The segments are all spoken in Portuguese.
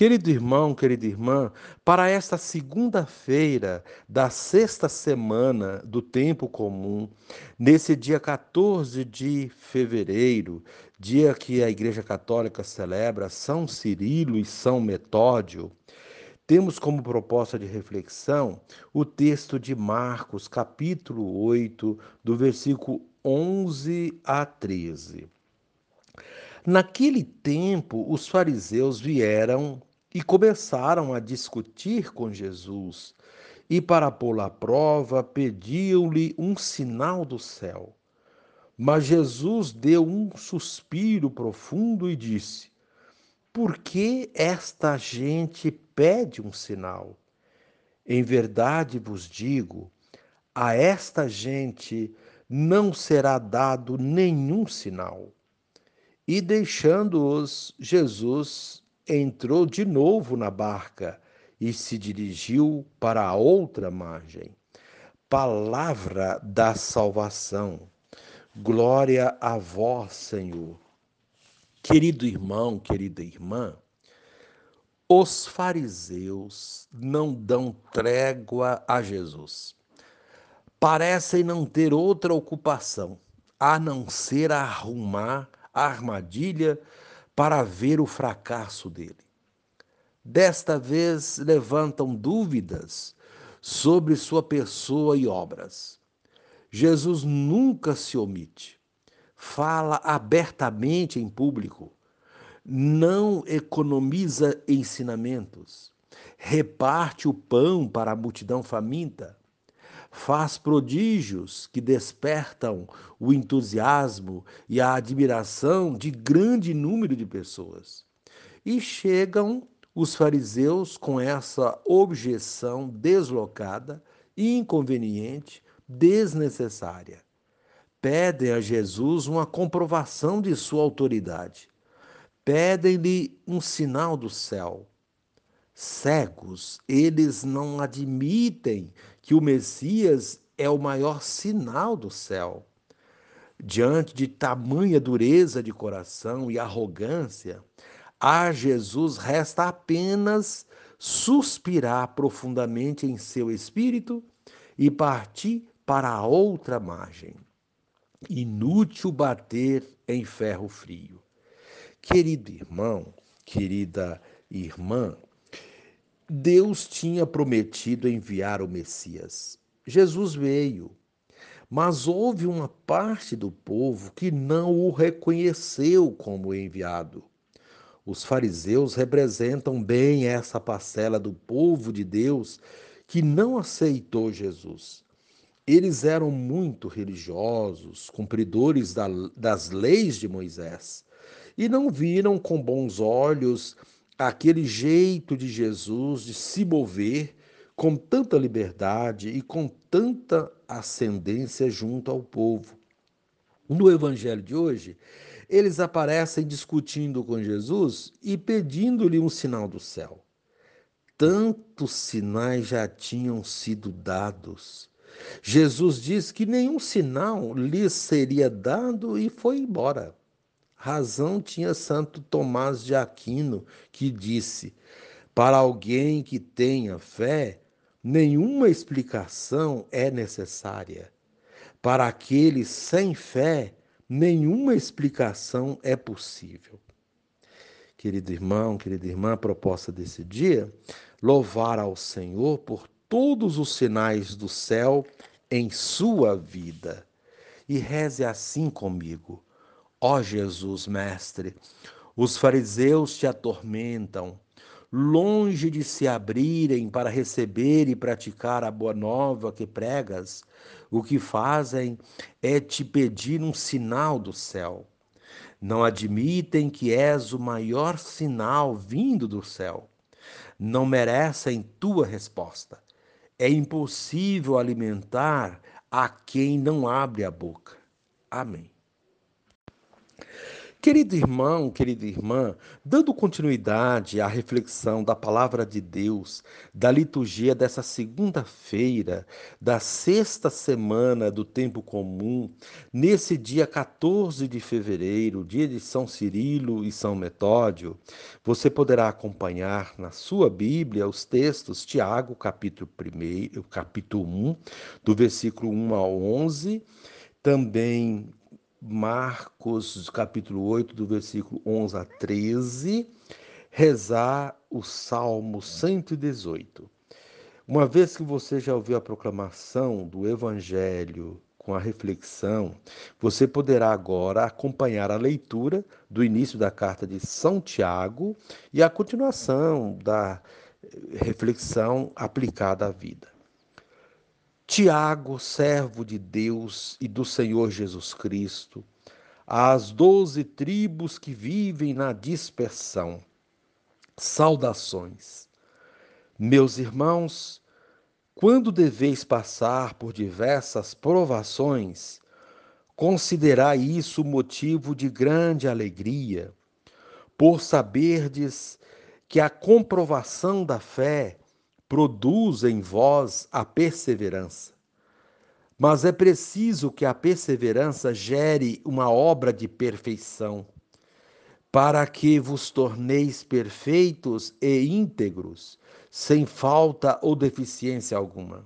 Querido irmão, querida irmã, para esta segunda-feira da sexta semana do tempo comum, nesse dia 14 de fevereiro, dia que a Igreja Católica celebra São Cirilo e São Metódio, temos como proposta de reflexão o texto de Marcos, capítulo 8, do versículo 11 a 13. Naquele tempo, os fariseus vieram e começaram a discutir com Jesus. E para pô-lo à prova, pediam-lhe um sinal do céu. Mas Jesus deu um suspiro profundo e disse: Por que esta gente pede um sinal? Em verdade vos digo, a esta gente não será dado nenhum sinal. E deixando-os, Jesus entrou de novo na barca e se dirigiu para a outra margem. Palavra da salvação. Glória a vós, Senhor. Querido irmão, querida irmã, os fariseus não dão trégua a Jesus. Parecem não ter outra ocupação a não ser arrumar a armadilha para ver o fracasso dele. Desta vez levantam dúvidas sobre sua pessoa e obras. Jesus nunca se omite, fala abertamente em público, não economiza ensinamentos, reparte o pão para a multidão faminta, faz prodígios que despertam o entusiasmo e a admiração de grande número de pessoas. E chegam os fariseus com essa objeção deslocada, inconveniente, desnecessária. Pedem a Jesus uma comprovação de sua autoridade. Pedem-lhe um sinal do céu. Cegos, eles não admitem que o Messias é o maior sinal do céu. Diante de tamanha dureza de coração e arrogância, a Jesus resta apenas suspirar profundamente em seu espírito e partir para a outra margem. Inútil bater em ferro frio. Querido irmão, querida irmã, Deus tinha prometido enviar o Messias. Jesus veio, mas houve uma parte do povo que não o reconheceu como enviado. Os fariseus representam bem essa parcela do povo de Deus que não aceitou Jesus. Eles eram muito religiosos, cumpridores das leis de Moisés, e não viram com bons olhos aquele jeito de Jesus de se mover com tanta liberdade e com tanta ascendência junto ao povo. No evangelho de hoje, eles aparecem discutindo com Jesus e pedindo-lhe um sinal do céu. Tantos sinais já tinham sido dados. Jesus disse que nenhum sinal lhes seria dado e foi embora. Razão tinha Santo Tomás de Aquino, que disse: Para alguém que tenha fé, nenhuma explicação é necessária. Para aquele sem fé, nenhuma explicação é possível. Querido irmão, querida irmã, a proposta desse dia, louvar ao Senhor por todos os sinais do céu em sua vida. E reze assim comigo. Ó Jesus, Mestre, os fariseus te atormentam, longe de se abrirem para receber e praticar a boa nova que pregas, o que fazem é te pedir um sinal do céu. Não admitem que és o maior sinal vindo do céu. Não merecem tua resposta. É impossível alimentar a quem não abre a boca. Amém. Querido irmão, querida irmã, dando continuidade à reflexão da palavra de Deus, da liturgia dessa segunda-feira, da sexta semana do tempo comum, nesse dia 14 de fevereiro, dia de São Cirilo e São Metódio, você poderá acompanhar na sua Bíblia os textos Tiago, capítulo 1, capítulo 1, do versículo 1 ao 11, também Marcos, capítulo 8, do versículo 11 a 13, rezar o Salmo 118. Uma vez que você já ouviu a proclamação do Evangelho com a reflexão, você poderá agora acompanhar a leitura do início da carta de São Tiago e a continuação da reflexão aplicada à vida. Tiago, servo de Deus e do Senhor Jesus Cristo, às doze tribos que vivem na dispersão. Saudações. Meus irmãos, quando deveis passar por diversas provações, considerai isso motivo de grande alegria, por saberdes que a comprovação da fé produz em vós a perseverança. Mas é preciso que a perseverança gere uma obra de perfeição, para que vos torneis perfeitos e íntegros, sem falta ou deficiência alguma.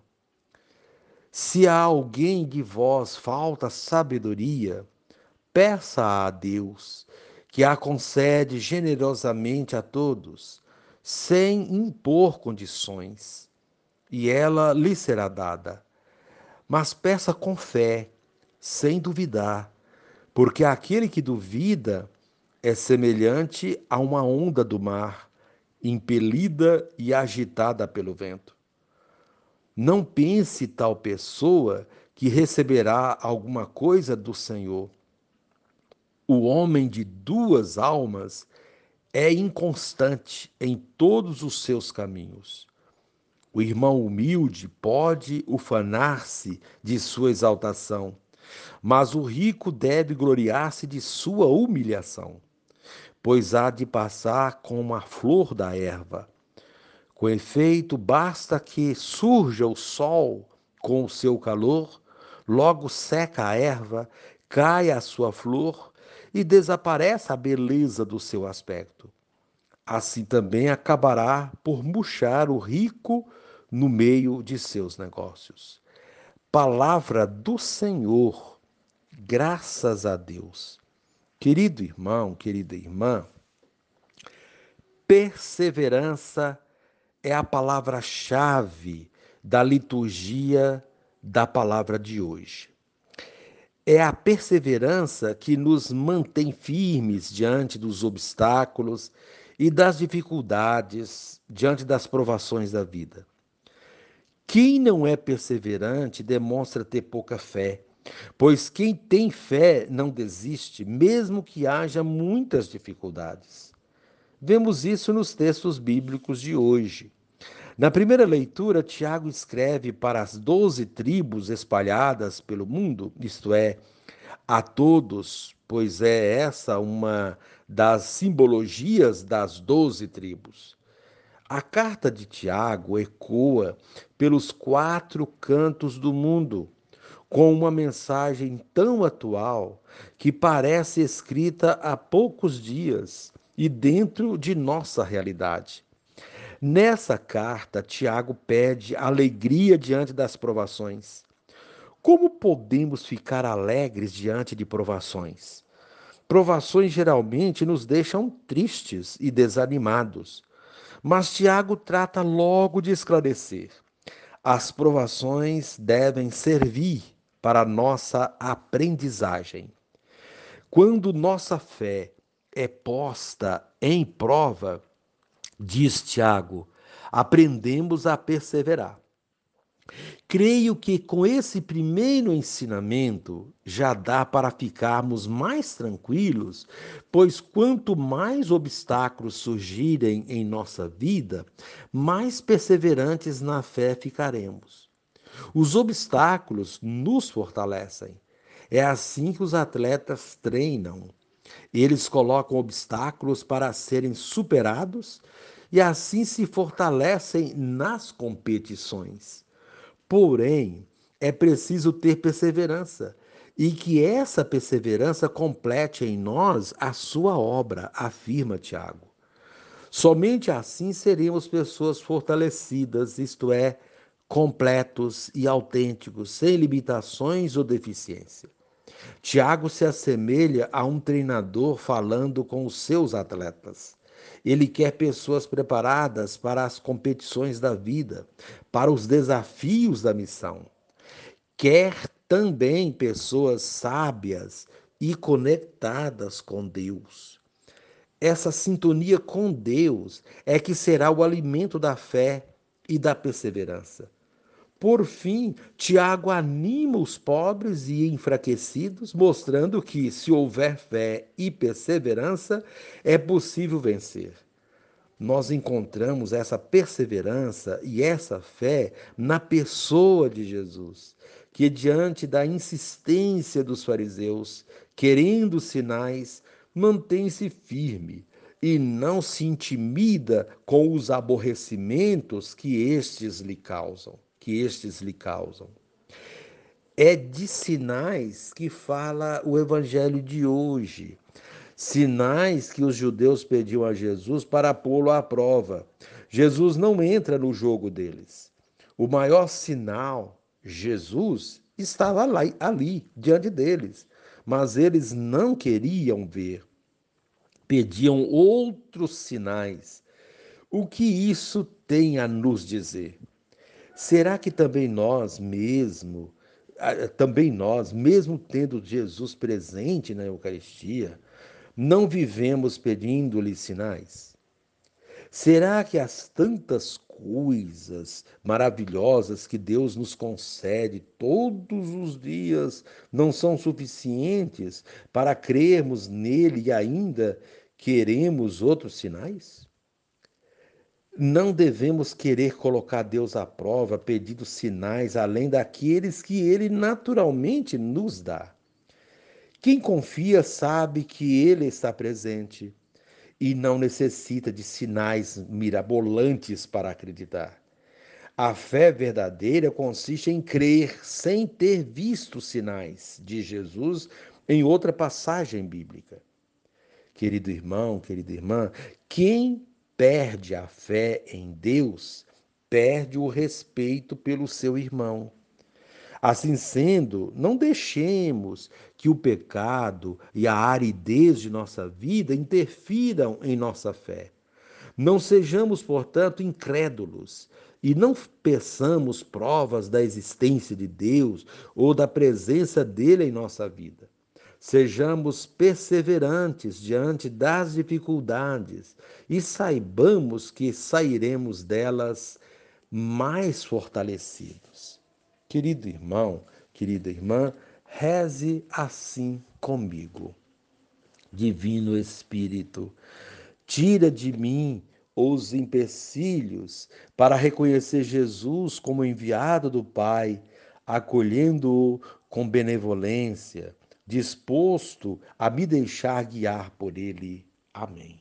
Se a alguém de vós falta sabedoria, peça a Deus, que a concede generosamente a todos sem impor condições, e ela lhe será dada. Mas peça com fé, sem duvidar, porque aquele que duvida é semelhante a uma onda do mar, impelida e agitada pelo vento. Não pense tal pessoa que receberá alguma coisa do Senhor. O homem de duas almas é inconstante em todos os seus caminhos. O irmão humilde pode ufanar-se de sua exaltação, mas o rico deve gloriar-se de sua humilhação, pois há de passar como a flor da erva. Com efeito, basta que surja o sol com o seu calor, logo seca a erva, cai a sua flor e desaparece a beleza do seu aspecto. Assim também acabará por murchar o rico no meio de seus negócios. Palavra do Senhor, graças a Deus. Querido irmão, querida irmã, perseverança é a palavra-chave da liturgia da palavra de hoje. É a perseverança que nos mantém firmes diante dos obstáculos e das dificuldades diante das provações da vida. Quem não é perseverante demonstra ter pouca fé, pois quem tem fé não desiste, mesmo que haja muitas dificuldades. Vemos isso nos textos bíblicos de hoje. Na primeira leitura, Tiago escreve para as doze tribos espalhadas pelo mundo, isto é, a todos, pois é essa uma das simbologias das doze tribos. A carta de Tiago ecoa pelos quatro cantos do mundo, com uma mensagem tão atual que parece escrita há poucos dias e dentro de nossa realidade. Nessa carta, Tiago pede alegria diante das provações. Como podemos ficar alegres diante de provações? Provações geralmente nos deixam tristes e desanimados. Mas Tiago trata logo de esclarecer. As provações devem servir para nossa aprendizagem. Quando nossa fé é posta em prova, diz Tiago, aprendemos a perseverar. Creio que com esse primeiro ensinamento já dá para ficarmos mais tranquilos, pois quanto mais obstáculos surgirem em nossa vida, mais perseverantes na fé ficaremos. Os obstáculos nos fortalecem. É assim que os atletas treinam. Eles colocam obstáculos para serem superados e assim se fortalecem nas competições. Porém, é preciso ter perseverança e que essa perseverança complete em nós a sua obra, afirma Tiago. Somente assim seremos pessoas fortalecidas, isto é, completos e autênticos, sem limitações ou deficiência. Tiago se assemelha a um treinador falando com os seus atletas. Ele quer pessoas preparadas para as competições da vida, para os desafios da missão. Quer também pessoas sábias e conectadas com Deus. Essa sintonia com Deus é que será o alimento da fé e da perseverança. Por fim, Tiago anima os pobres e enfraquecidos, mostrando que, se houver fé e perseverança, é possível vencer. Nós encontramos essa perseverança e essa fé na pessoa de Jesus, que, diante da insistência dos fariseus, querendo sinais, mantém-se firme e não se intimida com os aborrecimentos que estes lhe causam que estes lhe causam. É de sinais que fala o evangelho de hoje. Sinais que os judeus pediam a Jesus para pô-lo à prova. Jesus não entra no jogo deles. O maior sinal, Jesus, estava ali, ali diante deles, mas eles não queriam ver. Pediam outros sinais. O que isso tem a nos dizer? Será que também nós mesmo, também nós, mesmo tendo Jesus presente na Eucaristia, não vivemos pedindo-lhe sinais? Será que as tantas coisas maravilhosas que Deus nos concede todos os dias não são suficientes para crermos nele e ainda queremos outros sinais? Não devemos querer colocar Deus à prova pedindo sinais além daqueles que ele naturalmente nos dá. Quem confia sabe que ele está presente e não necessita de sinais mirabolantes para acreditar. A fé verdadeira consiste em crer sem ter visto sinais de Jesus em outra passagem bíblica. Querido irmão, querida irmã, quem perde a fé em Deus, perde o respeito pelo seu irmão. Assim sendo, não deixemos que o pecado e a aridez de nossa vida interfiram em nossa fé. Não sejamos, portanto, incrédulos e não peçamos provas da existência de Deus ou da presença dele em nossa vida. Sejamos perseverantes diante das dificuldades e saibamos que sairemos delas mais fortalecidos. Querido irmão, querida irmã, reze assim comigo. Divino Espírito, tira de mim os empecilhos para reconhecer Jesus como enviado do Pai, acolhendo-o com benevolência disposto a me deixar guiar por ele. Amém.